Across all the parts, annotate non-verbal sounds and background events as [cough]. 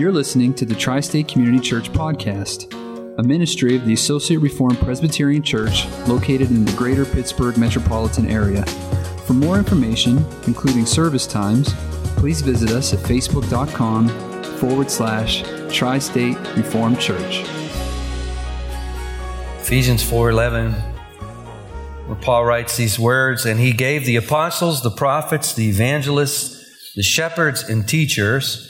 You're listening to the Tri State Community Church Podcast, a ministry of the Associate Reformed Presbyterian Church located in the greater Pittsburgh metropolitan area. For more information, including service times, please visit us at facebook.com forward slash Tri State Reformed Church. Ephesians 4:11 where Paul writes these words and he gave the apostles, the prophets, the evangelists, the shepherds and teachers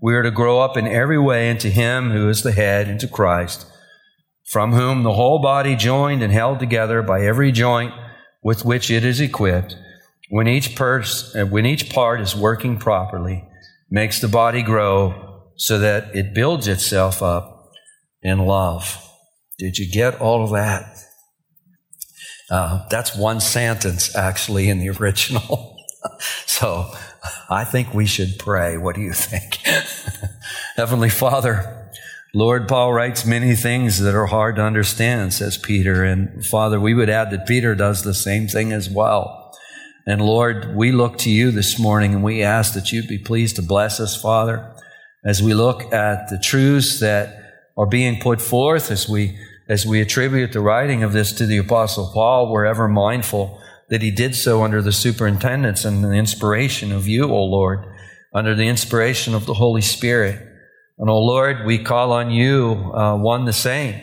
we are to grow up in every way into Him who is the head, into Christ, from whom the whole body, joined and held together by every joint with which it is equipped, when each, pers- uh, when each part is working properly, makes the body grow so that it builds itself up in love. Did you get all of that? Uh, that's one sentence actually in the original. [laughs] so I think we should pray. What do you think? [laughs] Heavenly Father, Lord, Paul writes many things that are hard to understand, says Peter. And Father, we would add that Peter does the same thing as well. And Lord, we look to you this morning and we ask that you'd be pleased to bless us, Father, as we look at the truths that are being put forth, as we, as we attribute the writing of this to the apostle Paul, we're ever mindful that he did so under the superintendence and the inspiration of you, O Lord, under the inspiration of the Holy Spirit. And, O Lord, we call on you, uh, one the same,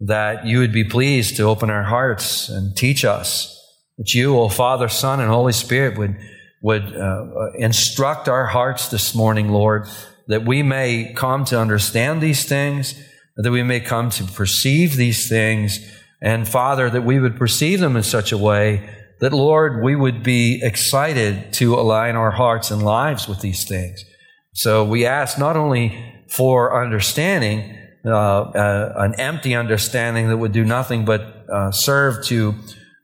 that you would be pleased to open our hearts and teach us, that you, O Father, Son, and Holy Spirit would, would uh, instruct our hearts this morning, Lord, that we may come to understand these things, that we may come to perceive these things, and Father, that we would perceive them in such a way that, Lord, we would be excited to align our hearts and lives with these things. So we ask not only for understanding, uh, uh, an empty understanding that would do nothing but uh, serve to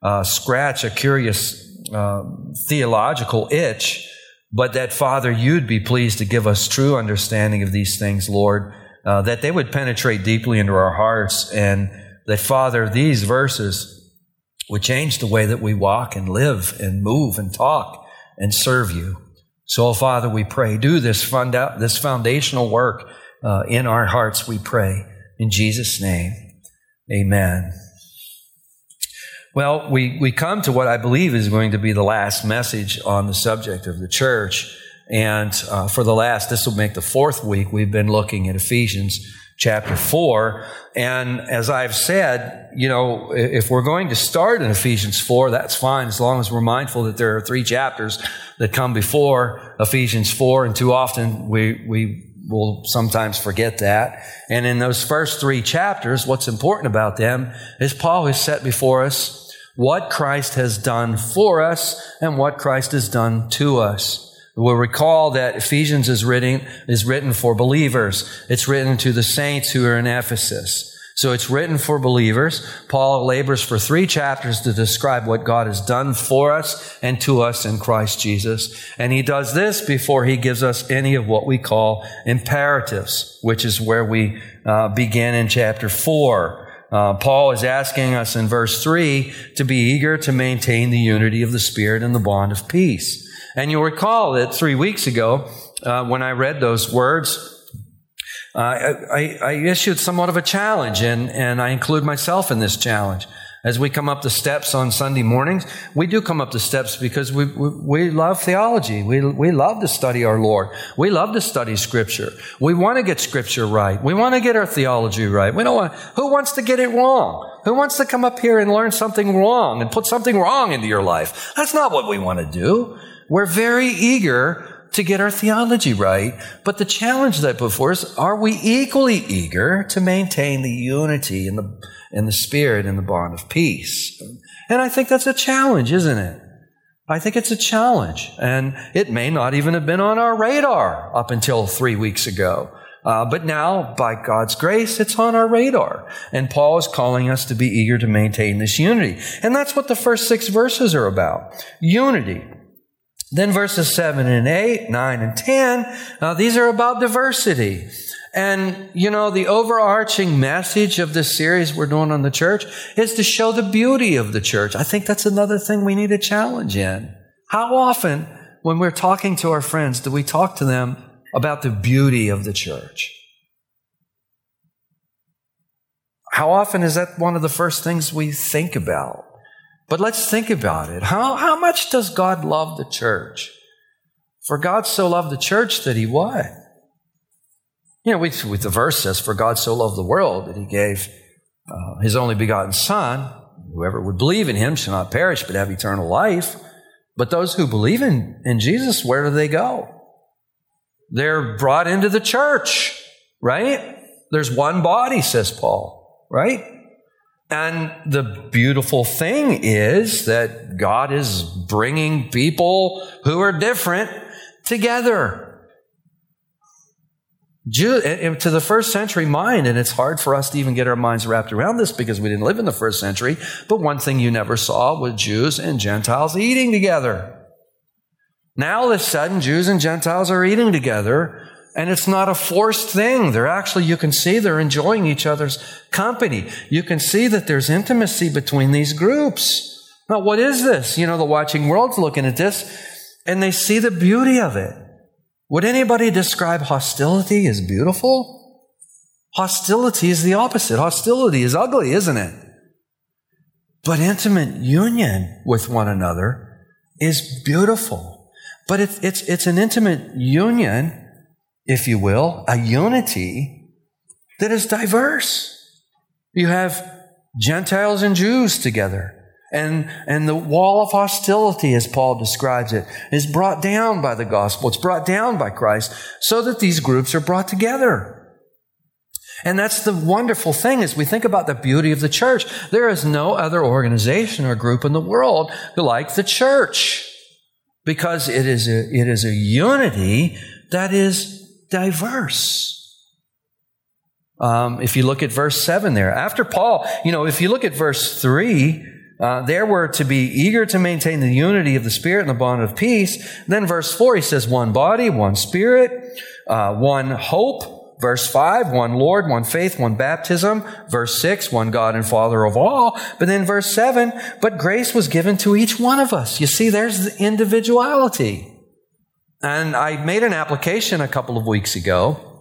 uh, scratch a curious um, theological itch, but that, Father, you'd be pleased to give us true understanding of these things, Lord, uh, that they would penetrate deeply into our hearts, and that, Father, these verses would change the way that we walk and live and move and talk and serve you. So, Father, we pray, do this, fund out, this foundational work uh, in our hearts, we pray. In Jesus' name, amen. Well, we, we come to what I believe is going to be the last message on the subject of the church. And uh, for the last, this will make the fourth week, we've been looking at Ephesians chapter 4. And as I've said, you know, if we're going to start in Ephesians 4, that's fine as long as we're mindful that there are three chapters that come before Ephesians 4. And too often we, we will sometimes forget that. And in those first three chapters, what's important about them is Paul has set before us what Christ has done for us and what Christ has done to us. We'll recall that Ephesians is written, is written for believers. It's written to the saints who are in Ephesus. So it's written for believers. Paul labors for three chapters to describe what God has done for us and to us in Christ Jesus. And he does this before he gives us any of what we call imperatives, which is where we uh, begin in chapter four. Uh, Paul is asking us in verse three to be eager to maintain the unity of the Spirit and the bond of peace. And you'll recall that three weeks ago, uh, when I read those words, uh, I, I, issued somewhat of a challenge, and, and I include myself in this challenge. As we come up the steps on Sunday mornings, we do come up the steps because we, we, we, love theology. We, we love to study our Lord. We love to study Scripture. We want to get Scripture right. We want to get our theology right. We don't want, who wants to get it wrong? Who wants to come up here and learn something wrong and put something wrong into your life? That's not what we want to do. We're very eager to get our theology right, but the challenge that before us, are we equally eager to maintain the unity in the, in the spirit and the bond of peace? And I think that's a challenge, isn't it? I think it's a challenge, and it may not even have been on our radar up until three weeks ago. Uh, but now, by God's grace, it's on our radar. And Paul is calling us to be eager to maintain this unity. And that's what the first six verses are about. Unity. Then verses 7 and 8, 9 and 10, uh, these are about diversity. And, you know, the overarching message of this series we're doing on the church is to show the beauty of the church. I think that's another thing we need a challenge in. How often, when we're talking to our friends, do we talk to them about the beauty of the church? How often is that one of the first things we think about? But let's think about it. How, how much does God love the church? For God so loved the church that he what? You know, we, with the verse says, For God so loved the world that he gave uh, his only begotten Son. Whoever would believe in him shall not perish but have eternal life. But those who believe in, in Jesus, where do they go? They're brought into the church, right? There's one body, says Paul, right? And the beautiful thing is that God is bringing people who are different together. Jew, to the first century mind, and it's hard for us to even get our minds wrapped around this because we didn't live in the first century, but one thing you never saw was Jews and Gentiles eating together. Now, all of a sudden, Jews and Gentiles are eating together, and it's not a forced thing. They're actually, you can see they're enjoying each other's company. You can see that there's intimacy between these groups. Now, what is this? You know, the watching world's looking at this, and they see the beauty of it. Would anybody describe hostility as beautiful? Hostility is the opposite. Hostility is ugly, isn't it? But intimate union with one another is beautiful. But it's, it's, it's an intimate union, if you will, a unity that is diverse. You have Gentiles and Jews together. And, and the wall of hostility, as Paul describes it, is brought down by the gospel. It's brought down by Christ so that these groups are brought together. And that's the wonderful thing as we think about the beauty of the church. There is no other organization or group in the world like the church because it is a, it is a unity that is diverse. Um, if you look at verse 7 there, after Paul, you know, if you look at verse 3, uh, there were to be eager to maintain the unity of the Spirit and the bond of peace. Then verse 4, he says, one body, one Spirit, uh, one hope. Verse 5, one Lord, one faith, one baptism. Verse 6, one God and Father of all. But then verse 7, but grace was given to each one of us. You see, there's the individuality. And I made an application a couple of weeks ago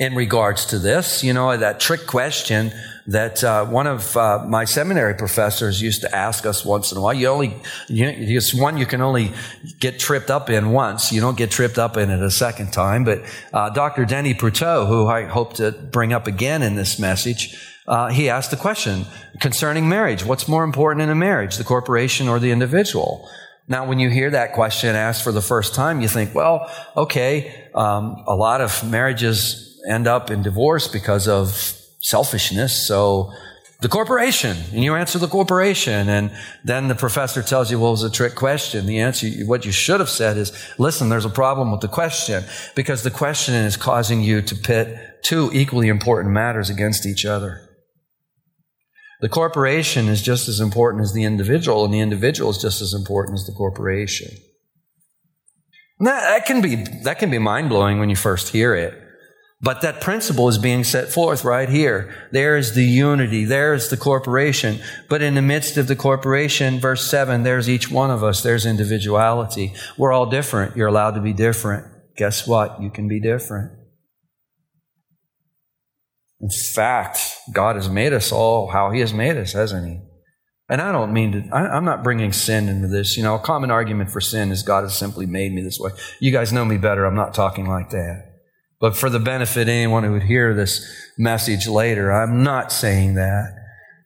in regards to this. You know, that trick question that uh, one of uh, my seminary professors used to ask us once in a while. You only, you, it's one you can only get tripped up in once. You don't get tripped up in it a second time. But uh, Dr. Denny Prutow, who I hope to bring up again in this message, uh, he asked the question concerning marriage. What's more important in a marriage, the corporation or the individual? Now, when you hear that question asked for the first time, you think, well, okay, um, a lot of marriages end up in divorce because of selfishness. So the corporation, and you answer the corporation, and then the professor tells you, well, it was a trick question. The answer, what you should have said is, listen, there's a problem with the question, because the question is causing you to pit two equally important matters against each other. The corporation is just as important as the individual, and the individual is just as important as the corporation. That, can be, that can be mind blowing when you first hear it. But that principle is being set forth right here. There is the unity. There is the corporation. But in the midst of the corporation, verse 7, there's each one of us. There's individuality. We're all different. You're allowed to be different. Guess what? You can be different. In fact, God has made us all how He has made us, hasn't He? And I don't mean to, I, am not bringing sin into this. You know, a common argument for sin is God has simply made me this way. You guys know me better. I'm not talking like that. But for the benefit of anyone who would hear this message later, I'm not saying that.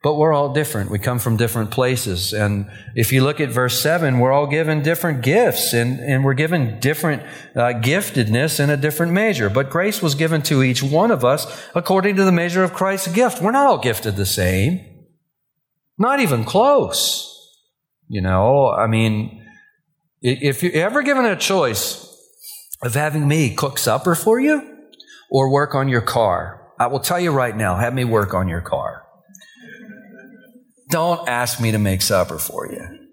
But we're all different. We come from different places. And if you look at verse 7, we're all given different gifts and, and we're given different uh, giftedness in a different measure. But grace was given to each one of us according to the measure of Christ's gift. We're not all gifted the same. Not even close. You know, I mean, If you're ever given a choice of having me cook supper for you or work on your car, I will tell you right now, have me work on your car. Don't ask me to make supper for you.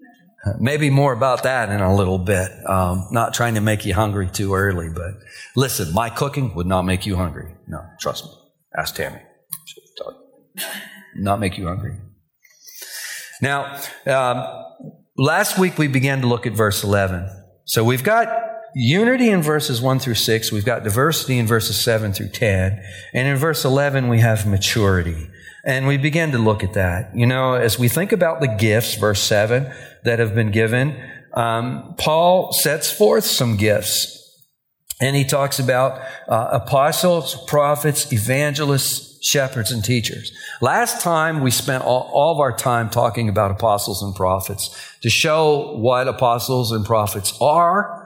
Maybe more about that in a little bit. Um, not trying to make you hungry too early, but listen, my cooking would not make you hungry. No, trust me. Ask Tammy. Not make you hungry. Now, um, last week we began to look at verse 11. So we've got unity in verses 1 through 6. We've got diversity in verses 7 through 10. And in verse 11, we have maturity. And we begin to look at that. You know, as we think about the gifts, verse 7, that have been given, um, Paul sets forth some gifts. And he talks about uh, apostles, prophets, evangelists, shepherds, and teachers. Last time we spent all, all, of our time talking about apostles and prophets to show what apostles and prophets are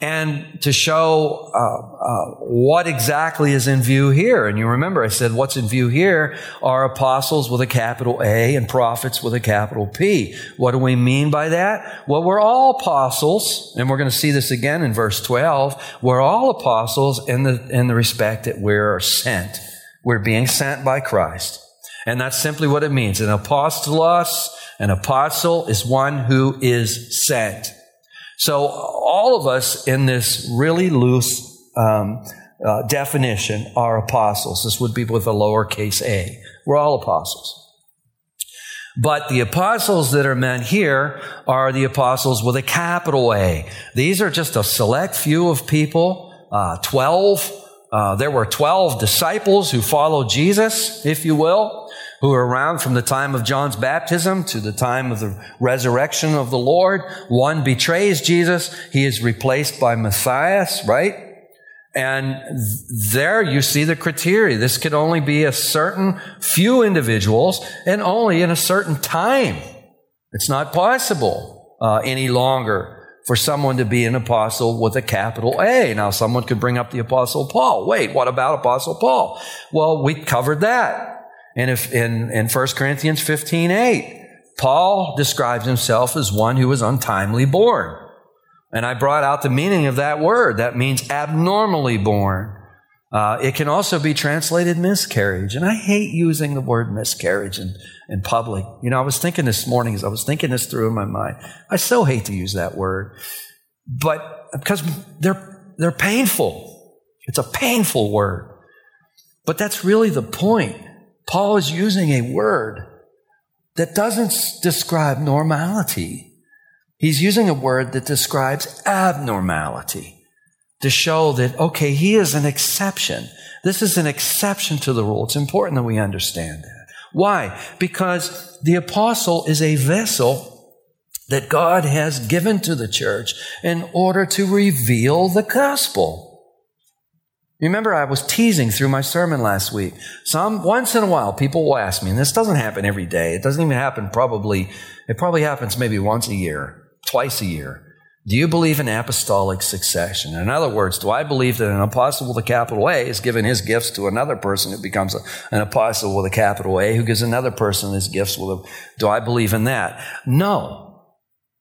and to show uh, uh, what exactly is in view here. And you remember I said what's in view here are apostles with a capital A and prophets with a capital P. What do we mean by that? Well, we're all apostles, and we're going to see this again in verse 12. We're all apostles in the, in the respect that we're sent. We're being sent by Christ. And that's simply what it means. An apostolos, an apostle is one who is sent. So all of us in this really loose um, uh, definition are apostles. This would be with a lowercase a. We're all apostles. But the apostles that are meant here are the apostles with a capital A. These are just a select few of people, uh, 12. Uh, there were 12 disciples who followed Jesus, if you will who were around from the time of John's baptism to the time of the resurrection of the Lord. One betrays Jesus. He is replaced by Matthias, right? And there you see the criteria. This could only be a certain few individuals and only in a certain time. It's not possible uh, any longer for someone to be an apostle with a capital A. Now, someone could bring up the apostle Paul. Wait, what about apostle Paul? Well, we covered that. And if in, in 1 Corinthians 15, 8, Paul describes himself as one who was untimely born. And I brought out the meaning of that word. That means abnormally born. Uh, it can also be translated miscarriage. And I hate using the word miscarriage in, in public. You know, I was thinking this morning as I was thinking this through in my mind. I so hate to use that word. But because they're, they're painful. It's a painful word. But that's really the point. Paul is using a word that doesn't describe normality. He's using a word that describes abnormality to show that, okay, he is an exception. This is an exception to the rule. It's important that we understand that. Why? Because the apostle is a vessel that God has given to the church in order to reveal the gospel. Remember, I was teasing through my sermon last week. Some, once in a while, people will ask me, and this doesn't happen every day. It doesn't even happen probably, it probably happens maybe once a year, twice a year. Do you believe in apostolic succession? In other words, do I believe that an apostle with a capital A is given his gifts to another person who becomes a, an apostle with a capital A who gives another person his gifts with a, do I believe in that? No.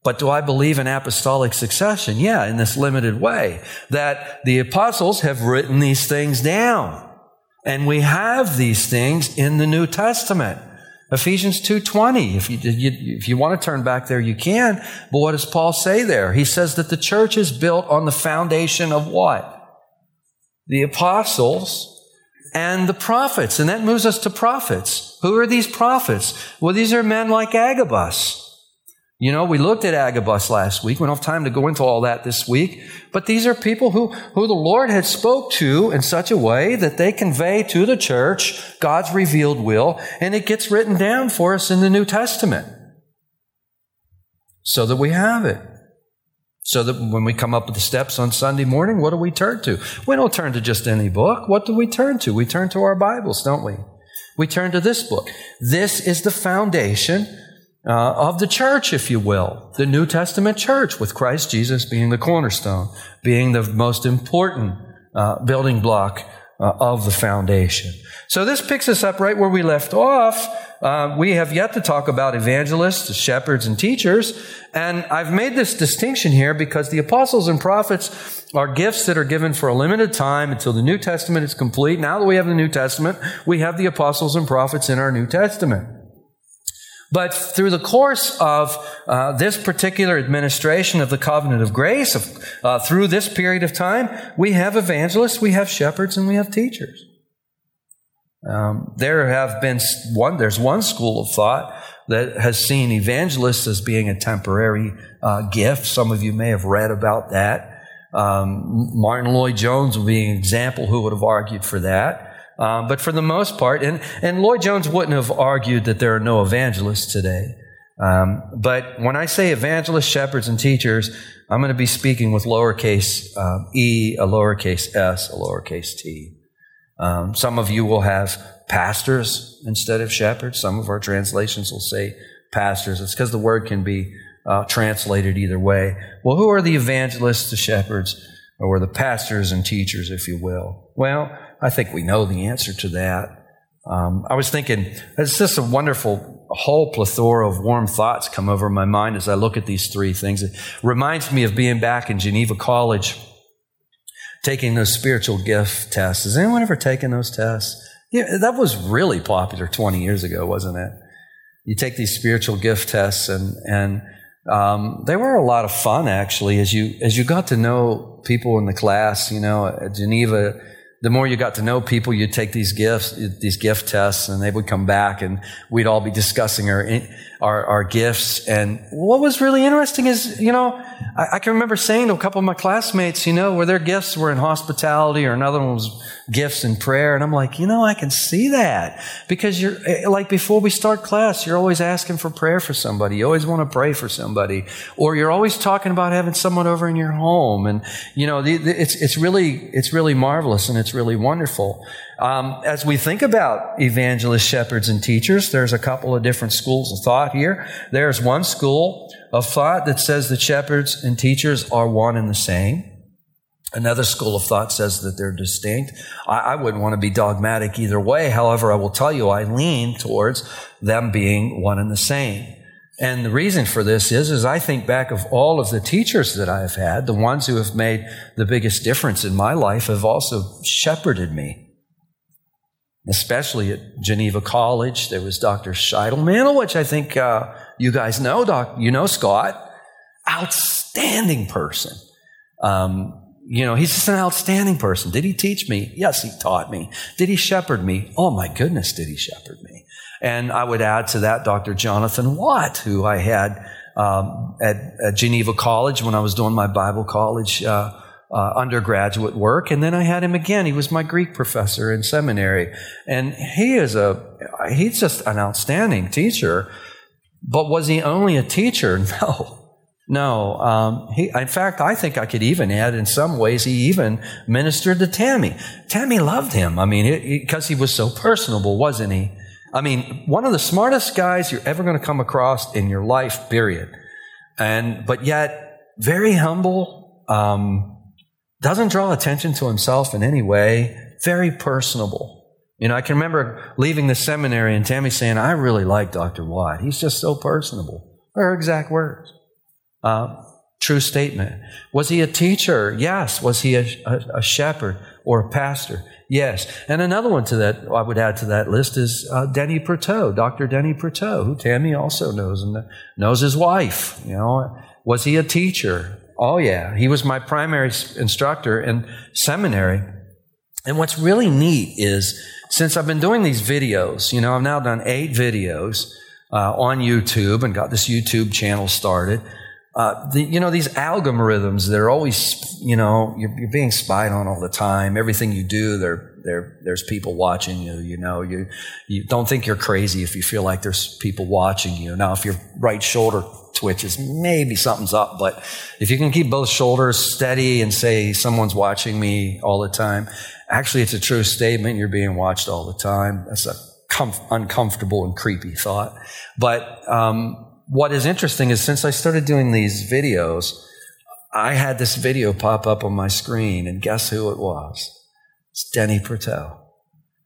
But do I believe in apostolic succession? Yeah, in this limited way. That the apostles have written these things down. And we have these things in the New Testament. Ephesians 2.20. If you, if you want to turn back there, you can. But what does Paul say there? He says that the church is built on the foundation of what? The apostles and the prophets. And that moves us to prophets. Who are these prophets? Well, these are men like Agabus you know, we looked at Agabus last week. We don't have time to go into all that this week. But these are people who, who the Lord had spoke to in such a way that they convey to the church God's revealed will, and it gets written down for us in the New Testament. So that we have it. So that when we come up with the steps on Sunday morning, what do we turn to? We don't turn to just any book. What do we turn to? We turn to our Bibles, don't we? We turn to this book. This is the foundation uh, of the church, if you will, the New Testament church, with Christ Jesus being the cornerstone, being the most important uh, building block uh, of the foundation. So this picks us up right where we left off. Uh, we have yet to talk about evangelists, shepherds, and teachers. And I've made this distinction here because the apostles and prophets are gifts that are given for a limited time until the New Testament is complete. Now that we have the New Testament, we have the apostles and prophets in our New Testament. But through the course of uh, this particular administration of the covenant of grace, of, uh, through this period of time, we have evangelists, we have shepherds, and we have teachers. Um, there have been one, there's one school of thought that has seen evangelists as being a temporary uh, gift. Some of you may have read about that. Um, Martyn Lloyd-Jones would be an example who would have argued for that. Um, but for the most part, and, and Lloyd-Jones wouldn't have argued that there are no evangelists today. Um, but when I say evangelists, shepherds, and teachers, I'm going to be speaking with lowercase uh, e, a lowercase s, a lowercase t. Um, some of you will have pastors instead of shepherds. Some of our translations will say pastors. It's because the word can be uh, translated either way. Well, who are the evangelists, the shepherds, or the pastors and teachers, if you will? Well, I think we know the answer to that. Um, I was thinking, it's just a wonderful whole plethora of warm thoughts come over my mind as I look at these three things. It reminds me of being back in Geneva College taking those spiritual gift tests. Has anyone ever taken those tests? Yeah, that was really popular 20 years ago, wasn't it? You take these spiritual gift tests and, and, um, they were a lot of fun actually as you, as you got to know people in the class, you know, at Geneva, the more you got to know people, you'd take these gifts, these gift tests, and they would come back, and we'd all be discussing our our, our gifts. And what was really interesting is, you know, I, I, can remember saying to a couple of my classmates, you know, where their gifts were in hospitality or another one was gifts in prayer. And I'm like, you know, I can see that because you're eh, like before we start class, you're always asking for prayer for somebody. You always want to pray for somebody or you're always talking about having someone over in your home. And, you know, the, the, it's, it's really, it's really marvelous and it's really wonderful. Um, as we think about evangelists, shepherds, and teachers, there's a couple of different schools of thought here. There's one school of thought that says that shepherds and teachers are one and the same. Another school of thought says that they're distinct. I, I, wouldn't want to be dogmatic either way. However, I will tell you, I lean towards them being one and the same. And the reason for this is, is I think back of all of the teachers that I have had, the ones who have made the biggest difference in my life have also shepherded me especially at Geneva College. There was Dr. Scheitelmantel, which I think uh, you guys know. Doc, you know Scott. Outstanding person. Um, you know, he's just an outstanding person. Did he teach me? Yes, he taught me. Did he shepherd me? Oh my goodness, did he shepherd me? And I would add to that Dr. Jonathan Watt, who I had um, at, at, Geneva College when I was doing my Bible college uh, uh, undergraduate work. And then I had him again. He was my Greek professor in seminary. And he is a, he's just an outstanding teacher. But was he only a teacher? [laughs] No. No. Um, he, in fact, I think I could even add in some ways he even ministered to Tammy. Tammy loved him. I mean, because he, he was so personable, wasn't he? I mean, one of the smartest guys you're ever going to come across in your life, period. And, but yet, very humble, um, doesn't draw attention to himself in any way, very personable. You know, I can remember leaving the seminary and Tammy saying, I really like Dr. Watt. He's just so personable. Her exact words. Uh, true statement. Was he a teacher? Yes. Was he a, a, a, shepherd or a pastor? Yes. And another one to that, I would add to that list is uh, Denny Prutow, Dr. Denny Prutow, who Tammy also knows and knows his wife. You know, was he a teacher? Oh, yeah. He was my primary instructor in seminary. And what's really neat is since I've been doing these videos, you know, I've now done eight videos uh, on YouTube and got this YouTube channel started. Uh, the, you know, these algorithms, they're always, you know, you're, you're, being spied on all the time. Everything you do, there, there, there's people watching you, you know, you, you don't think you're crazy if you feel like there's people watching you. Now, if your right shoulder twitches, maybe something's up. But if you can keep both shoulders steady and say, someone's watching me all the time, actually, it's a true statement. You're being watched all the time. That's a comf- uncomfortable and creepy thought. But um, what is interesting is since I started doing these videos, I had this video pop up on my screen, and guess who it was? It's Denny Prutow.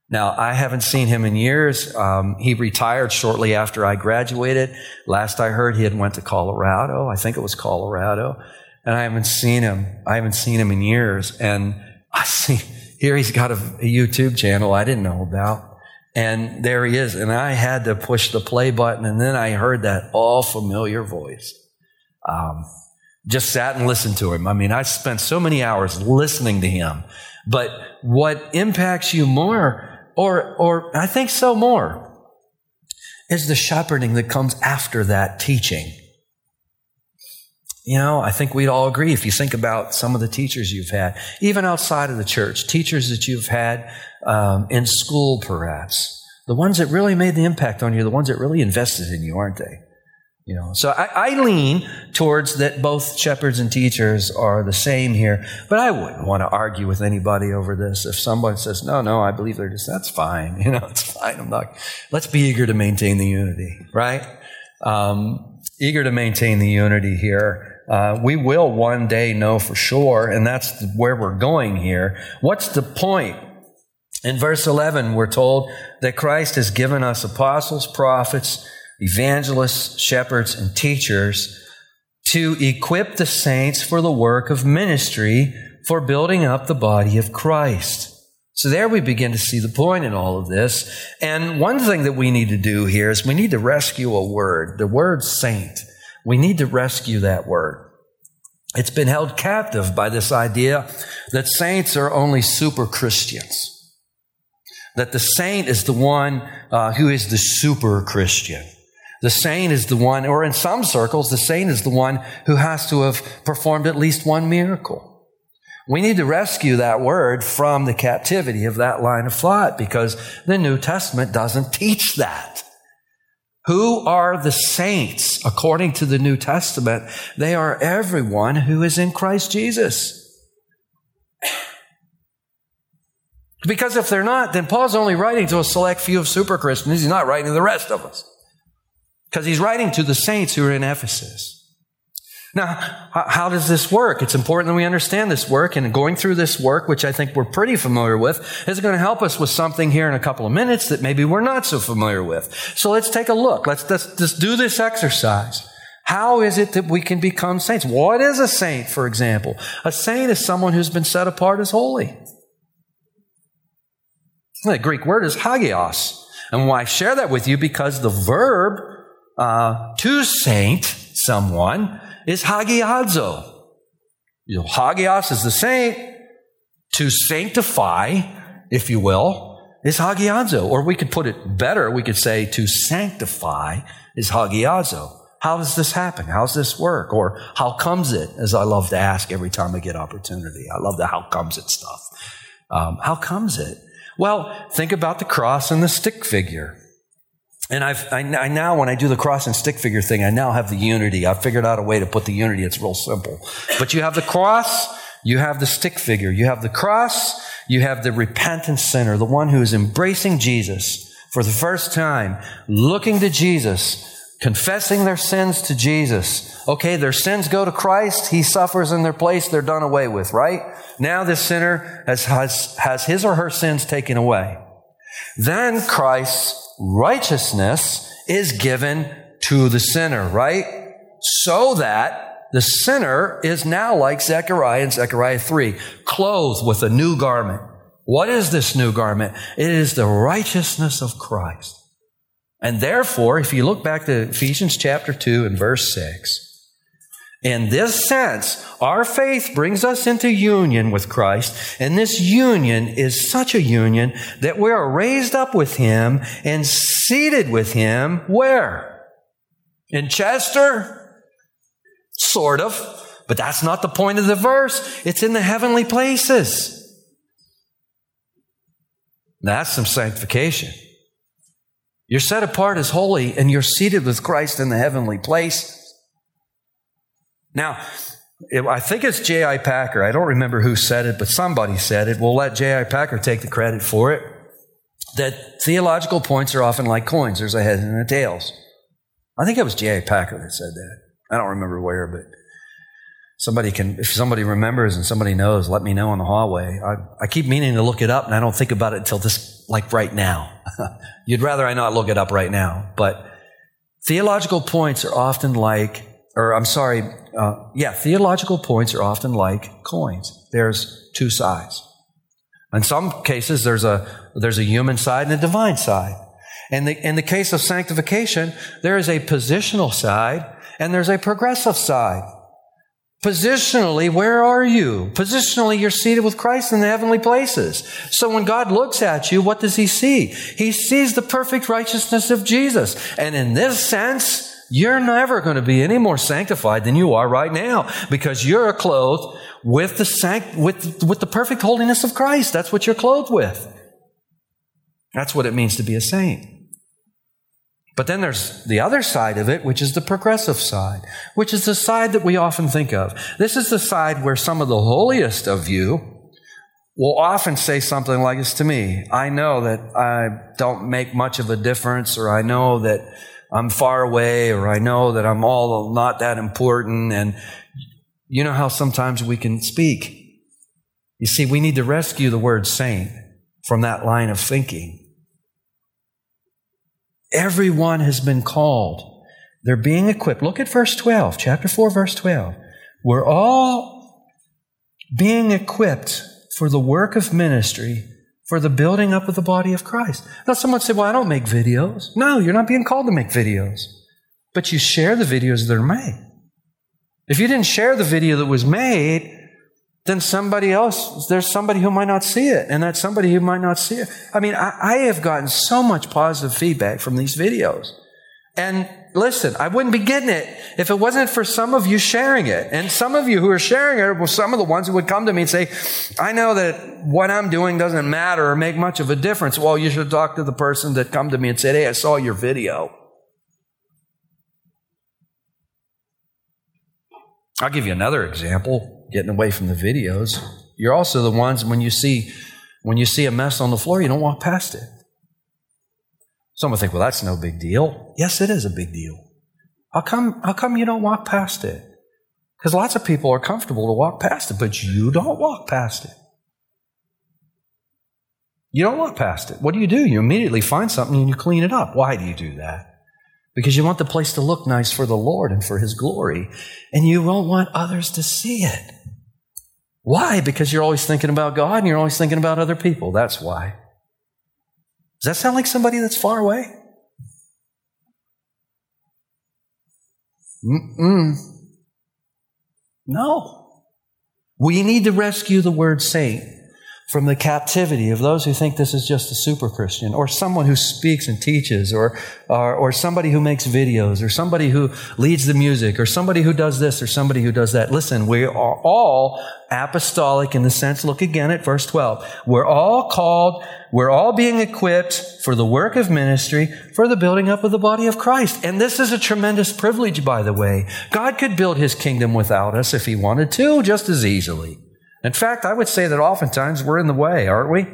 Now, I haven't seen him in years. Um, he retired shortly after I graduated. Last I heard, he had went to Colorado. I think it was Colorado. And I haven't seen him. I haven't seen him in years. And I [laughs] see here he's got a, a YouTube channel I didn't know about. And there he is. And I had to push the play button. And then I heard that all familiar voice. Um, just sat and listened to him. I mean, I spent so many hours listening to him. But what impacts you more or, or I think so more, is the shepherding that comes after that teaching. You know, I think we'd all agree if you think about some of the teachers you've had, even outside of the church, teachers that you've had um, in school, perhaps, the ones that really made the impact on you, the ones that really invested in you, aren't they? You know, so I, I, lean towards that both shepherds and teachers are the same here, but I wouldn't want to argue with anybody over this. If someone says, no, no, I believe they're just, that's fine. [laughs] You know, it's fine. I'm not, let's be eager to maintain the unity, right? Um, eager to maintain the unity here. Uh, we will one day know for sure, and that's where we're going here. What's the point? In verse 11, we're told that Christ has given us apostles, prophets, evangelists, shepherds, and teachers to equip the saints for the work of ministry for building up the body of Christ. So there we begin to see the point in all of this. And one thing that we need to do here is we need to rescue a word, the word saint. We need to rescue that word. It's been held captive by this idea that saints are only super Christians. That the saint is the one uh, who is the super Christian. The saint is the one, or in some circles, the saint is the one who has to have performed at least one miracle. We need to rescue that word from the captivity of that line of thought because the New Testament doesn't teach that. Who are the saints according to the New Testament? They are everyone who is in Christ Jesus. Because if they're not, then Paul's only writing to a select few of super Christians. He's not writing to the rest of us because he's writing to the saints who are in Ephesus. Now, how does this work? It's important that we understand this work, and going through this work, which I think we're pretty familiar with, is going to help us with something here in a couple of minutes that maybe we're not so familiar with. So let's take a look. Let's, just do this exercise. How is it that we can become saints? What is a saint, for example? A saint is someone who's been set apart as holy. The Greek word is hagios. And why I share that with you? Because the verb uh, to saint someone is hagiadzo. You know, hagios is the saint. To sanctify, if you will, is hagiadzo. Or we could put it better. We could say to sanctify is hagiadzo. How does this happen? How does this work? Or how comes it? As I love to ask every time I get opportunity. I love the how comes it stuff. Um, how comes it? Well, think about the cross and the stick figure. And I've, I, I, now, when I do the cross and stick figure thing, I now have the unity. I've figured out a way to put the unity. It's real simple. But you have the cross, you have the stick figure. You have the cross, you have the repentant sinner, the one who is embracing Jesus for the first time, looking to Jesus, confessing their sins to Jesus. Okay, their sins go to Christ. He suffers in their place. They're done away with, right? Now this sinner has, has, has his or her sins taken away. Then Christ righteousness is given to the sinner, right? So that the sinner is now like Zechariah in Zechariah 3, clothed with a new garment. What is this new garment? It is the righteousness of Christ. And therefore, if you look back to Ephesians chapter 2 and verse 6, in this sense, our faith brings us into union with Christ, and this union is such a union that we are raised up with Him and seated with Him where? In Chester? Sort of, but that's not the point of the verse. It's in the heavenly places. That's some sanctification. You're set apart as holy, and you're seated with Christ in the heavenly place. Now, I think it's J.I. Packer. I don't remember who said it, but somebody said it. We'll let J.I. Packer take the credit for it. That theological points are often like coins. There's a head and a tails. I think it was J.I. Packer that said that. I don't remember where, but Somebody can, if somebody remembers and somebody knows, let me know in the hallway. I, I keep meaning to look it up and I don't think about it until this, like right now. [laughs] You'd rather I not look it up right now, but theological points are often like, or I'm sorry, uh, yeah, theological points are often like coins. There's two sides. In some cases, there's a, there's a human side and a divine side. And the, in the case of sanctification, there is a positional side and there's a progressive side. Positionally, where are you? Positionally, you're seated with Christ in the heavenly places. So when God looks at you, what does he see? He sees the perfect righteousness of Jesus. And in this sense, you're never going to be any more sanctified than you are right now because you're clothed with the, sanct- with, with the perfect holiness of Christ. That's what you're clothed with. That's what it means to be a saint. But then there's the other side of it, which is the progressive side, which is the side that we often think of. This is the side where some of the holiest of you will often say something like this to me. I know that I don't make much of a difference, or I know that I'm far away, or I know that I'm all not that important. And you know how sometimes we can speak. You see, we need to rescue the word saint from that line of thinking. Everyone has been called. They're being equipped. Look at verse 12, chapter 4, verse 12. We're all being equipped for the work of ministry, for the building up of the body of Christ. Now, someone say, Well, I don't make videos. No, you're not being called to make videos, but you share the videos that are made. If you didn't share the video that was made, then somebody else, there's somebody who might not see it, and that somebody who might not see it. I mean, I, I, have gotten so much positive feedback from these videos. And listen, I wouldn't be getting it if it wasn't for some of you sharing it. And some of you who are sharing it were some of the ones who would come to me and say, I know that what I'm doing doesn't matter or make much of a difference. Well, you should talk to the person that come to me and said, Hey, I saw your video. I'll give you another example getting away from the videos. You're also the ones when you see when you see a mess on the floor, you don't walk past it. Some will think, well, that's no big deal. Yes, it is a big deal. How come, how come you don't walk past it? Because lots of people are comfortable to walk past it, but you don't walk past it. You don't walk past it. What do you do? You immediately find something and you clean it up. Why do you do that? Because you want the place to look nice for the Lord and for His glory, and you won't want others to see it. Why? Because you're always thinking about God and you're always thinking about other people. That's why. Does that sound like somebody that's far away? Mm-mm. No. We need to rescue the word saint from the captivity of those who think this is just a super Christian, or someone who speaks and teaches, or, or, or, somebody who makes videos, or somebody who leads the music, or somebody who does this, or somebody who does that. Listen, we are all apostolic in the sense, look again at verse 12. We're all called, we're all being equipped for the work of ministry, for the building up of the body of Christ. And this is a tremendous privilege, by the way. God could build his kingdom without us if he wanted to, just as easily. In fact, I would say that oftentimes we're in the way, aren't we?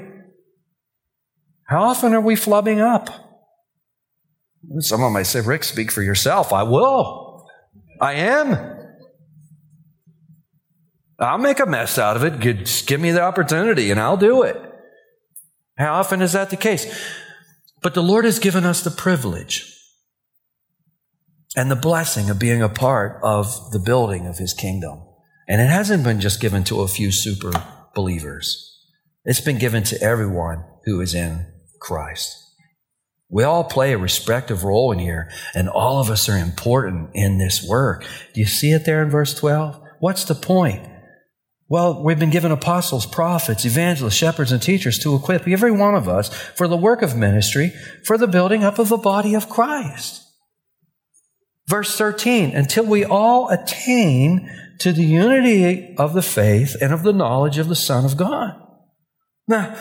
How often are we flubbing up? Someone might say, Rick, speak for yourself. I will. I am. I'll make a mess out of it. Just give me the opportunity and I'll do it. How often is that the case? But the Lord has given us the privilege and the blessing of being a part of the building of His kingdom. And it hasn't been just given to a few super believers. It's been given to everyone who is in Christ. We all play a respective role in here, and all of us are important in this work. Do you see it there in verse 12? What's the point? Well, we've been given apostles, prophets, evangelists, shepherds, and teachers to equip every one of us for the work of ministry, for the building up of the body of Christ. Verse 13, until we all attain to the unity of the faith and of the knowledge of the Son of God. Now,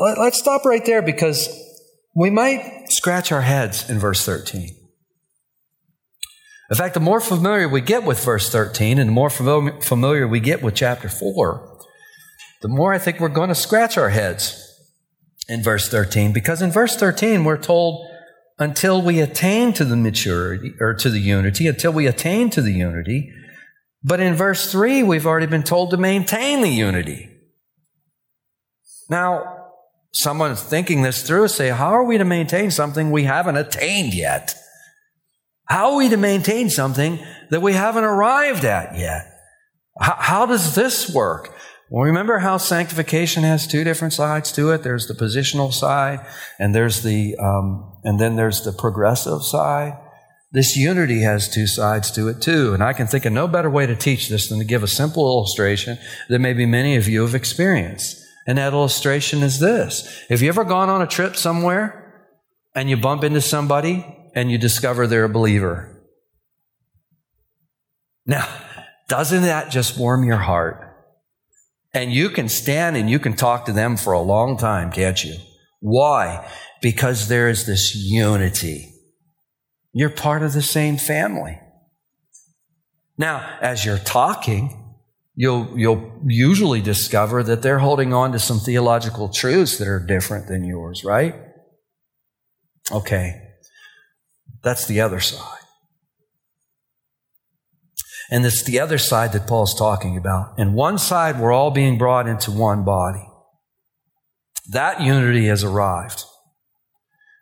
let's stop right there because we might scratch our heads in verse 13. In fact, the more familiar we get with verse 13 and the more familiar we get with chapter 4, the more I think we're going to scratch our heads in verse 13 because in verse 13 we're told until we attain to the maturity or to the unity, until we attain to the unity But in verse 3, we've already been told to maintain the unity. Now, someone thinking this through say, how are we to maintain something we haven't attained yet? How are we to maintain something that we haven't arrived at yet? How, how does this work? Well, remember how sanctification has two different sides to it. There's the positional side, and there's the, um, and then there's the progressive side. This unity has two sides to it too. And I can think of no better way to teach this than to give a simple illustration that maybe many of you have experienced. And that illustration is this. Have you ever gone on a trip somewhere and you bump into somebody and you discover they're a believer? Now, doesn't that just warm your heart? And you can stand and you can talk to them for a long time, can't you? Why? Because there is this unity. You're part of the same family. Now, as you're talking, you'll, you'll usually discover that they're holding on to some theological truths that are different than yours, right? Okay. That's the other side. And it's the other side that Paul's talking about. And one side, we're all being brought into one body. That unity has arrived.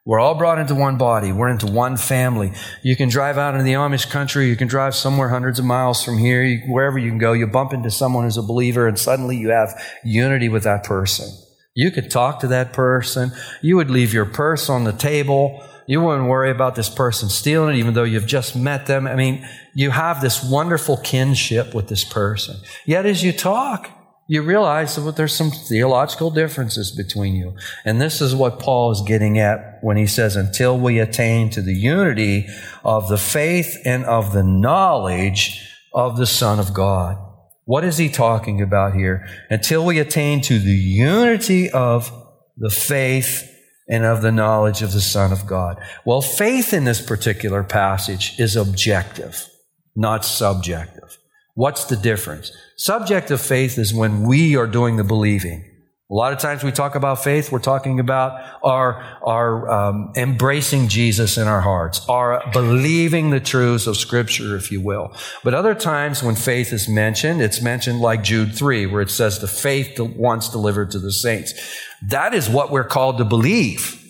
We're all brought into one body. We're into one family. You can drive out into the Amish country. You can drive somewhere hundreds of miles from here. You, wherever you can go, you bump into someone who's a believer and suddenly you have unity with that person. You could talk to that person. You would leave your purse on the table. You wouldn't worry about this person stealing it, even though you've just met them. I mean, you have this wonderful kinship with this person. Yet as you talk, you realize that there's some theological differences between you. And this is what Paul is getting at when he says, until we attain to the unity of the faith and of the knowledge of the Son of God. What is he talking about here? Until we attain to the unity of the faith and of the knowledge of the Son of God. Well, faith in this particular passage is objective, not subjective. What's the difference? Subjective faith is when we are doing the believing. A lot of times we talk about faith, we're talking about our, our um, embracing Jesus in our hearts, our believing the truths of Scripture, if you will. But other times when faith is mentioned, it's mentioned like Jude 3, where it says the faith once delivered to the saints. That is what we're called to believe.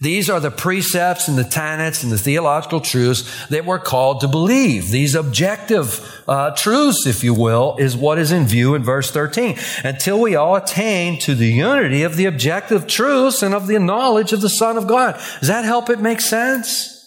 These are the precepts and the tenets and the theological truths that we're called to believe. These objective uh, truths, if you will, is what is in view in verse 13. Until we all attain to the unity of the objective truths and of the knowledge of the Son of God. Does that help it make sense?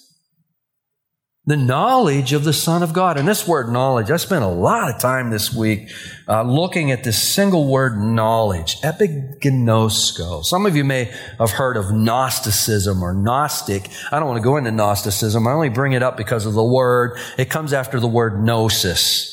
The knowledge of the Son of God. And this word knowledge, I spent a lot of time this week uh, looking at this single word knowledge, epiginosko. Some of you may have heard of Gnosticism or Gnostic. I don't want to go into Gnosticism. I only bring it up because of the word. It comes after the word gnosis.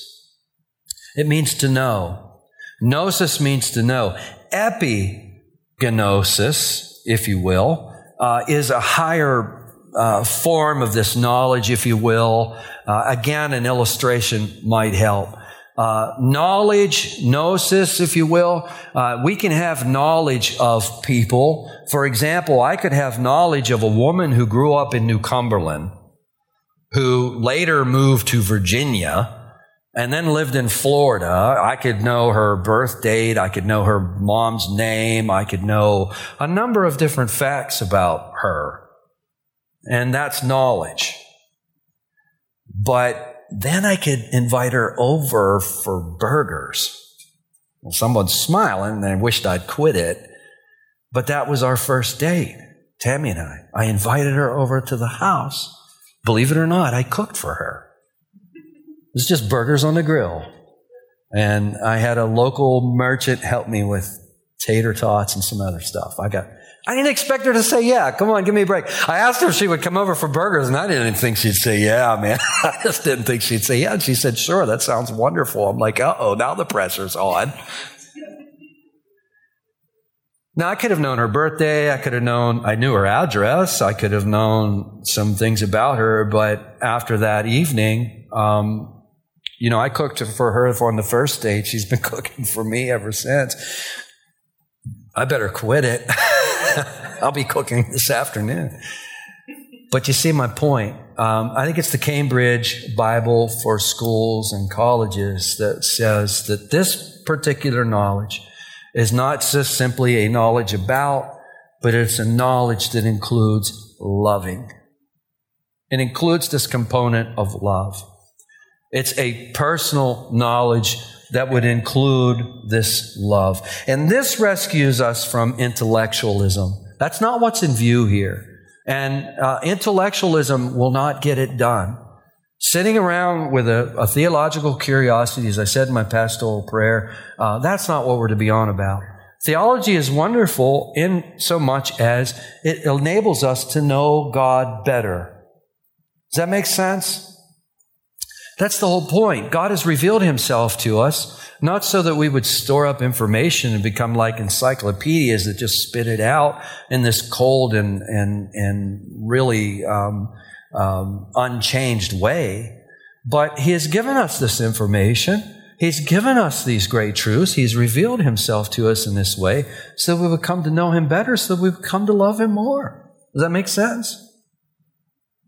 It means to know. Gnosis means to know. Epigenosis, if you will, uh, is a higher uh, form of this knowledge, if you will. Uh, again, an illustration might help. Uh, knowledge, gnosis, if you will. Uh, we can have knowledge of people. For example, I could have knowledge of a woman who grew up in New Cumberland, who later moved to Virginia, and then lived in Florida. I could know her birth date. I could know her mom's name. I could know a number of different facts about her and that's knowledge. But then I could invite her over for burgers. Well, someone's smiling and I wished I'd quit it. But that was our first date, Tammy and I. I invited her over to the house. Believe it or not, I cooked for her. It was just burgers on the grill. And I had a local merchant help me with tater tots and some other stuff. I got I didn't expect her to say yeah. Come on, give me a break. I asked her if she would come over for burgers, and I didn't think she'd say yeah, man. [laughs] I just didn't think she'd say yeah. And she said, sure, that sounds wonderful. I'm like, uh oh, now the pressure's on. Now, I could have known her birthday. I could have known, I knew her address. I could have known some things about her. But after that evening, um, you know, I cooked for her on the first date. She's been [laughs] cooking for me ever since. I better quit it. [laughs] [laughs] I'll be cooking this afternoon. But you see my point. Um, I think it's the Cambridge Bible for schools and colleges that says that this particular knowledge is not just simply a knowledge about, but it's a knowledge that includes loving. It includes this component of love. It's a personal knowledge that would include this love. And this rescues us from intellectualism. That's not what's in view here. And uh, intellectualism will not get it done. Sitting around with a, a, theological curiosity, as I said in my pastoral prayer, uh, that's not what we're to be on about. Theology is wonderful in so much as it enables us to know God better. Does that make sense? That's the whole point. God has revealed himself to us, not so that we would store up information and become like encyclopedias that just spit it out in this cold and, and, and really um, um, unchanged way. But he has given us this information. He's given us these great truths. He's revealed himself to us in this way so we would come to know him better, so we would come to love him more. Does that make sense?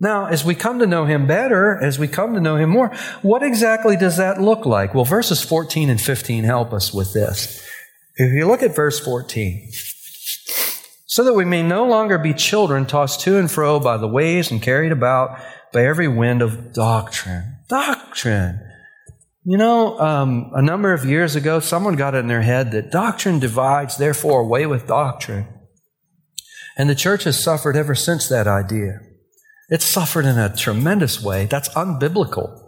Now, as we come to know him better, as we come to know him more, what exactly does that look like? Well, verses 14 and 15 help us with this. If you look at verse 14, so that we may no longer be children tossed to and fro by the waves and carried about by every wind of doctrine. Doctrine. You know, um, a number of years ago, someone got in their head that doctrine divides, therefore away with doctrine. And the church has suffered ever since that idea. It's suffered in a tremendous way. That's unbiblical.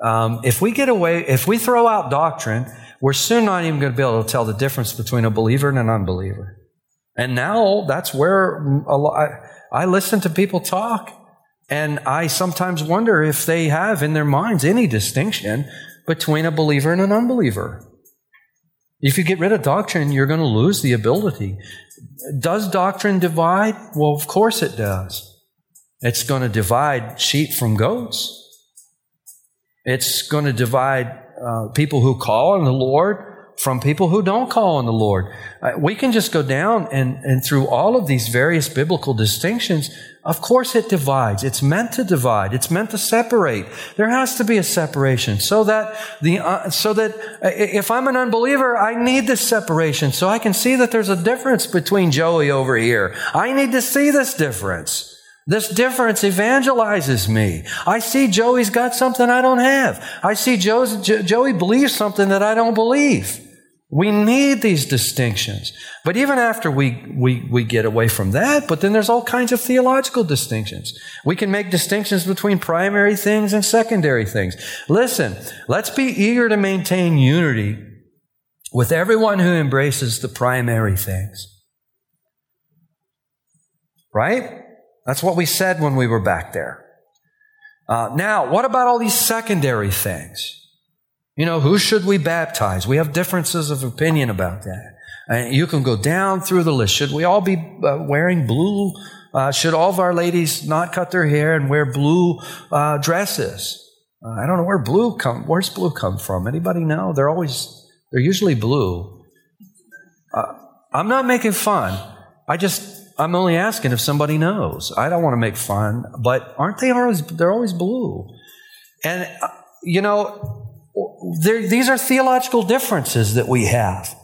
Um, if we get away, if we throw out doctrine, we're soon not even going to be able to tell the difference between a believer and an unbeliever. And now that's where lot, I listen to people talk, and I sometimes wonder if they have in their minds any distinction between a believer and an unbeliever. If you get rid of doctrine, you're going to lose the ability. Does doctrine divide? Well, of course it does. It's going to divide sheep from goats. It's going to divide uh, people who call on the Lord from people who don't call on the Lord. Uh, we can just go down and, and through all of these various biblical distinctions. Of course, it divides. It's meant to divide. It's meant to separate. There has to be a separation so that the uh, so that uh, if I'm an unbeliever, I need this separation so I can see that there's a difference between Joey over here. I need to see this difference. This difference evangelizes me. I see Joey's got something I don't have. I see Joe's, Joey believes something that I don't believe. We need these distinctions. But even after we, we, we get away from that, but then there's all kinds of theological distinctions. We can make distinctions between primary things and secondary things. Listen, let's be eager to maintain unity with everyone who embraces the primary things. Right? That's what we said when we were back there. Uh, now, what about all these secondary things? You know, who should we baptize? We have differences of opinion about that. And you can go down through the list. Should we all be uh, wearing blue? Uh, should all of our ladies not cut their hair and wear blue uh, dresses? Uh, I don't know where blue come. Where's blue come from? Anybody know? They're always they're usually blue. Uh, I'm not making fun. I just I'm only asking if somebody knows. I don't want to make fun, but aren't they always, they're always blue. And, uh, you know, these are theological differences that we have.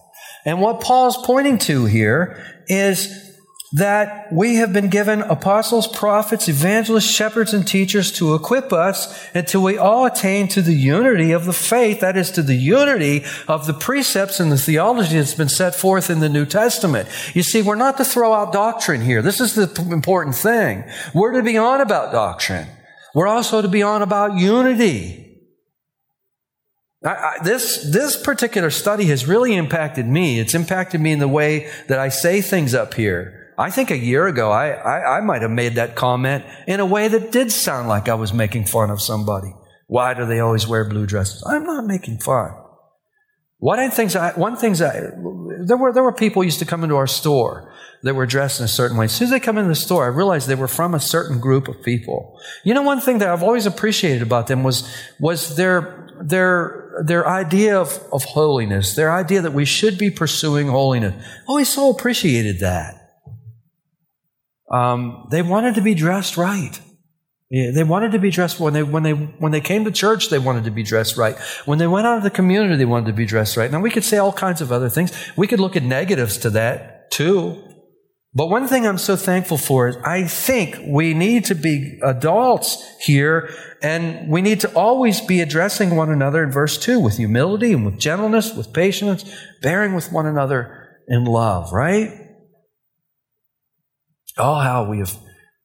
And what Paul's pointing to here is that we have been given apostles, prophets, evangelists, shepherds, and teachers to equip us until we all attain to the unity of the faith, that is, to the unity of the precepts and the theology that's been set forth in the New Testament. You see, we're not to throw out doctrine here. This is the important thing. We're to be on about doctrine. We're also to be on about unity. I, I, this, this particular study has really impacted me. It's impacted me in the way that I say things up here. I think a year ago, I, I, I might have made that comment in a way that did sound like I was making fun of somebody. Why do they always wear blue dresses? I'm not making fun. One things I, one things I, there were, there were people used to come into our store that were dressed in a certain way. As soon as they come into the store, I realized they were from a certain group of people. You know, one thing that I've always appreciated about them was, was their, their, their idea of, of holiness, their idea that we should be pursuing holiness. I always so appreciated that. Um, they wanted to be dressed right. They wanted to be dressed when they when they when they came to church. They wanted to be dressed right. When they went out of the community, they wanted to be dressed right. Now we could say all kinds of other things. We could look at negatives to that too. But one thing I'm so thankful for is I think we need to be adults here and we need to always be addressing one another in verse 2 with humility and with gentleness, with patience, bearing with one another in love, right? Oh, how we have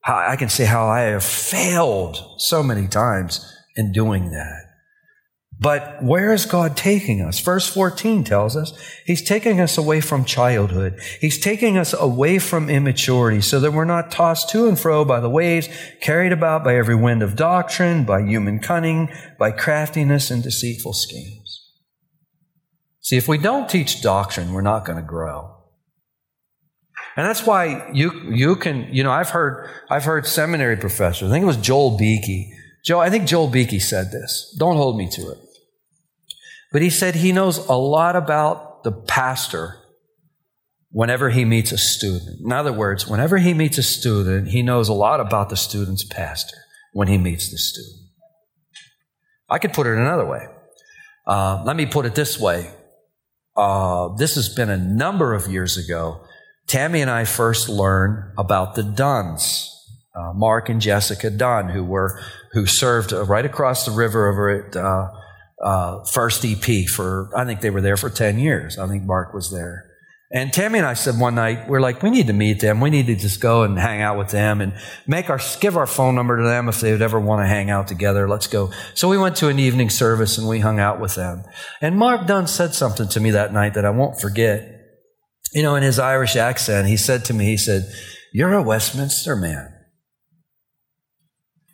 how I can say how I have failed so many times in doing that. But where is God taking us? Verse 14 tells us He's taking us away from childhood. He's taking us away from immaturity so that we're not tossed to and fro by the waves, carried about by every wind of doctrine, by human cunning, by craftiness and deceitful schemes. See, if we don't teach doctrine, we're not going to grow. And that's why you, you can, you know, I've heard, I've heard seminary professors, I think it was Joel Beeke. Joe, I think Joel Beeke said this. Don't hold me to it. But he said he knows a lot about the pastor whenever he meets a student. In other words, whenever he meets a student, he knows a lot about the student's pastor when he meets the student. I could put it another way. Uh, let me put it this way. Uh, this has been a number of years ago. Tammy and I first learned about the Dunns, uh, Mark and Jessica Dunn, who were who served right across the river over at uh, uh First EP for I think they were there for ten years. I think Mark was there. And Tammy and I said one night, we're like, we need to meet them. We need to just go and hang out with them and make our, give our phone number to them if they would ever want to hang out together. Let's go. So we went to an evening service and we hung out with them. And Mark Dunn said something to me that night that I won't forget you know, in his Irish accent, he said to me, he said, You're a Westminster man.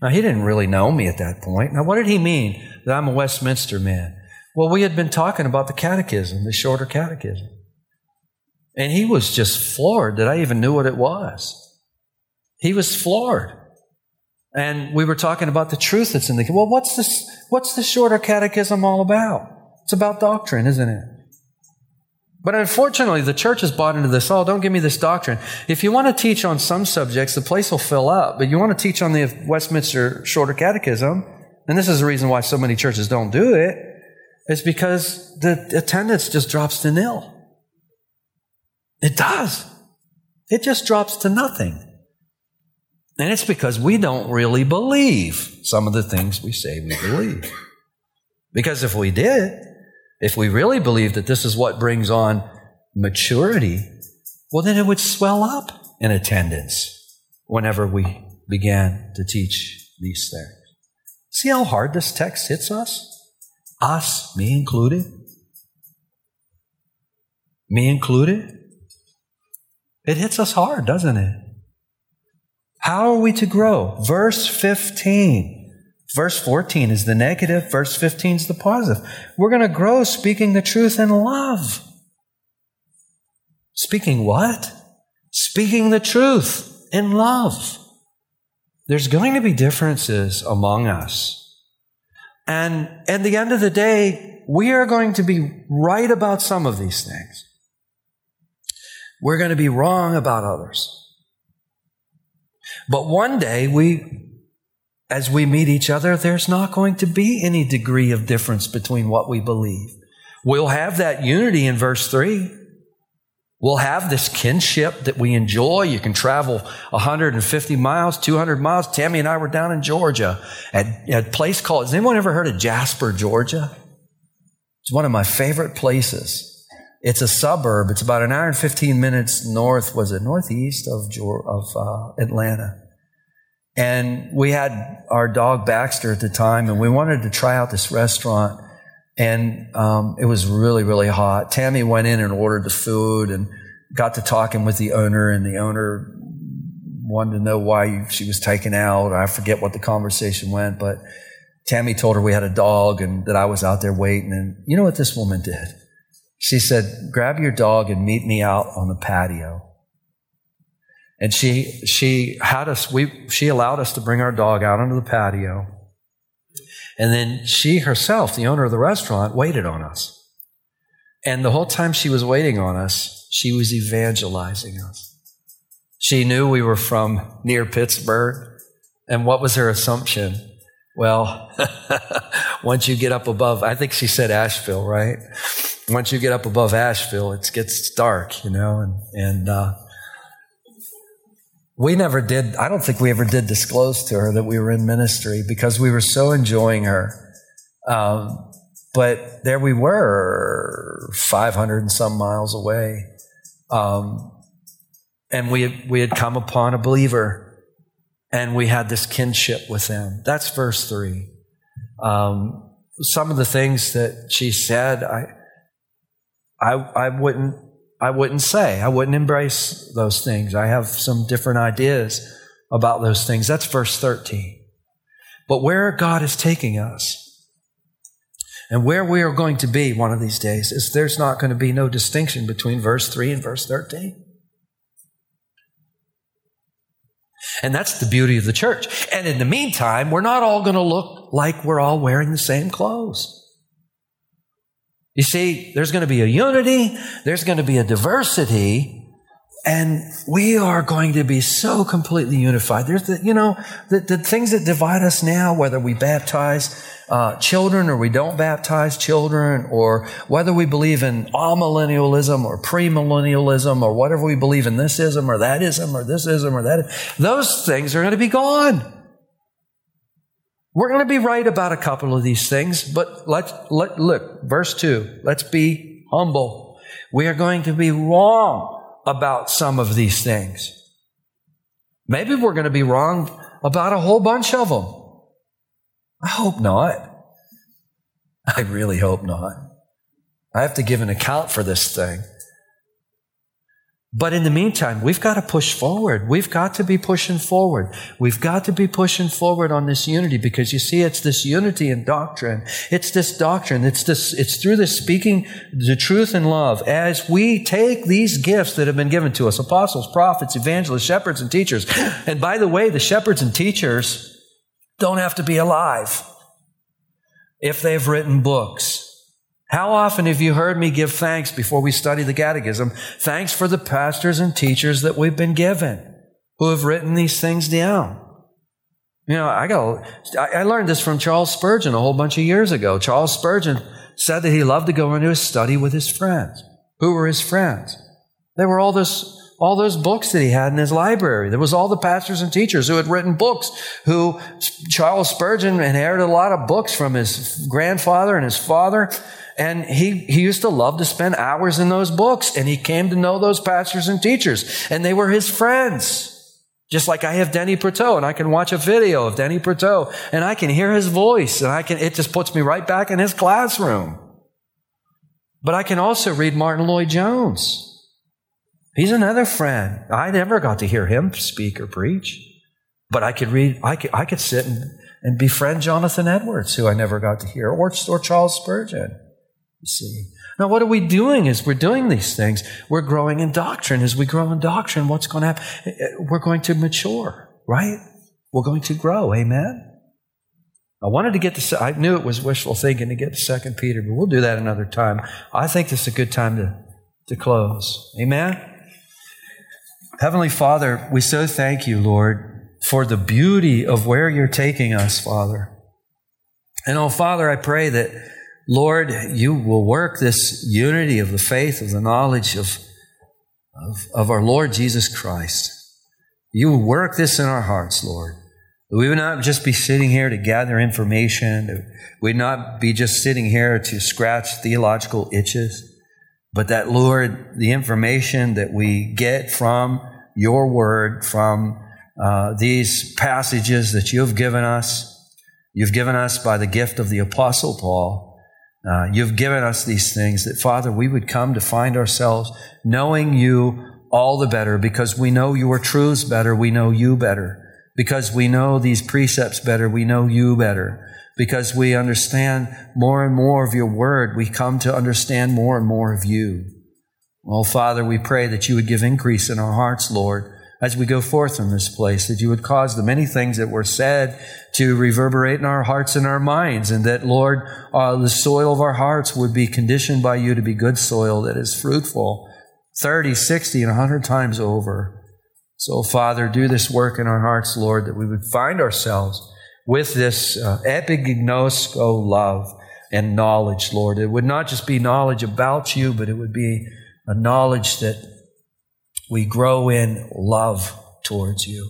Now, he didn't really know me at that point. Now, what did he mean that I'm a Westminster man? Well, we had been talking about the catechism, the shorter catechism. And he was just floored that I even knew what it was. He was floored. And we were talking about the truth that's in the, well, what's this, what's the shorter catechism all about? It's about doctrine, isn't it? But unfortunately, the church has bought into this. Oh, don't give me this doctrine. If you want to teach on some subjects, the place will fill up. But you want to teach on the Westminster Shorter Catechism, and this is the reason why so many churches don't do it, it, is because the attendance just drops to nil. It does. It just drops to nothing. And it's because we don't really believe some of the things we say we believe. Because if we did, if we really believe that this is what brings on maturity, well, then it would swell up in attendance whenever we began to teach these things. See how hard this text hits us? Us, me included. Me included. It hits us hard, doesn't it? How are we to grow? Verse 15. Verse 14 is the negative, verse 15 is the positive. We're going to grow speaking the truth in love. Speaking what? Speaking the truth in love. There's going to be differences among us. And at the end of the day, we are going to be right about some of these things. We're going to be wrong about others. But one day we as we meet each other, there's not going to be any degree of difference between what we believe. We'll have that unity in verse 3. We'll have this kinship that we enjoy. You can travel 150 miles, 200 miles. Tammy and I were down in Georgia at, at a place called, has anyone ever heard of Jasper, Georgia? It's one of my favorite places. It's a suburb. It's about an hour and 15 minutes north, was it northeast of, of uh, Atlanta. And we had our dog Baxter at the time, and we wanted to try out this restaurant. And um, it was really, really hot. Tammy went in and ordered the food and got to talking with the owner, and the owner wanted to know why she was taken out. I forget what the conversation went, but Tammy told her we had a dog and that I was out there waiting. And you know what this woman did? She said, Grab your dog and meet me out on the patio. And she, she had us, we, she allowed us to bring our dog out onto the patio. And then she herself, the owner of the restaurant, waited on us. And the whole time she was waiting on us, she was evangelizing us. She knew we were from near Pittsburgh. And what was her assumption? Well, [laughs] once you get up above, I think she said Asheville, right? Once you get up above Asheville, it gets dark, you know, and, and, uh, we never did, I don't think we ever did disclose to her that we were in ministry because we were so enjoying her. Um, but there we were, 500 and some miles away. Um, and we had, we had come upon a believer and we had this kinship with them. That's verse three. Um, some of the things that she said, I, I, I wouldn't, I wouldn't say. I wouldn't embrace those things. I have some different ideas about those things. That's verse 13. But where God is taking us and where we are going to be one of these days is there's not going to be no distinction between verse 3 and verse 13. And that's the beauty of the church. And in the meantime, we're not all going to look like we're all wearing the same clothes. You see, there's going to be a unity, there's going to be a diversity, and we are going to be so completely unified. There's the, you know, the, the things that divide us now, whether we baptize uh, children or we don't baptize children, or whether we believe in amillennialism or premillennialism, or whatever we believe in this ism or that ism or this ism or that, those things are going to be gone. We're going to be right about a couple of these things, but let's let, look, verse 2. Let's be humble. We are going to be wrong about some of these things. Maybe we're going to be wrong about a whole bunch of them. I hope not. I really hope not. I have to give an account for this thing. But in the meantime, we've got to push forward. We've got to be pushing forward. We've got to be pushing forward on this unity because you see, it's this unity in doctrine. It's this doctrine. It's this, it's through this speaking the truth in love as we take these gifts that have been given to us, apostles, prophets, evangelists, shepherds, and teachers. And by the way, the shepherds and teachers don't have to be alive if they've written books. How often have you heard me give thanks before we study the catechism? Thanks for the pastors and teachers that we've been given who have written these things down. You know, I got, I learned this from Charles Spurgeon a whole bunch of years ago. Charles Spurgeon said that he loved to go into his study with his friends. Who were his friends? They were all this all those books that he had in his library. There was all the pastors and teachers who had written books, who Charles Spurgeon inherited a lot of books from his grandfather and his father. And he, he used to love to spend hours in those books. And he came to know those pastors and teachers. And they were his friends. Just like I have Denny Prutow and I can watch a video of Denny Prutow and I can hear his voice and I can, it just puts me right back in his classroom. But I can also read Martyn Lloyd-Jones. He's another friend. I never got to hear him speak or preach, but I could read, I could, I could sit and, and befriend Jonathan Edwards, who I never got to hear, or, or Charles Spurgeon. You see. Now, what are we doing as we're doing these things? We're growing in doctrine. As we grow in doctrine, what's going to happen? Eh, we're going to mature, right? We're going to grow. Amen? I wanted to get to, I knew it was wishful thinking to get to Second Peter, but we'll do that another time. I think this is a good time to, to close. Amen? Heavenly Father, we so thank you, Lord, for the beauty of where you're taking us, Father. And oh, Father, I pray that Lord, you will work this unity of the faith, of the knowledge of, of, of our Lord Jesus Christ. You will work this in our hearts, Lord. We would not just be sitting here to gather information. We'd not be just sitting here to scratch theological itches. But that, Lord, the information that we get from your word, from uh, these passages that you have given us, you've given us by the gift of the Apostle Paul, uh, you've given us these things that, Father, we would come to find ourselves knowing you all the better because we know your truths better. We know you better. Because we know these precepts better. We know you better. Because we understand more and more of your word. We come to understand more and more of you. Well, Father, we pray that you would give increase in our hearts, Lord as we go forth from this place, that you would cause the many things that were said to reverberate in our hearts and our minds, and that, Lord, uh, the soil of our hearts would be conditioned by you to be good soil that is fruitful 30, 60, and 100 times over. So, Father, do this work in our hearts, Lord, that we would find ourselves with this uh, love and knowledge, Lord. It would not just be knowledge about you, but it would be a knowledge that we grow in love towards you.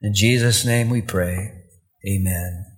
In Jesus' name we pray. Amen.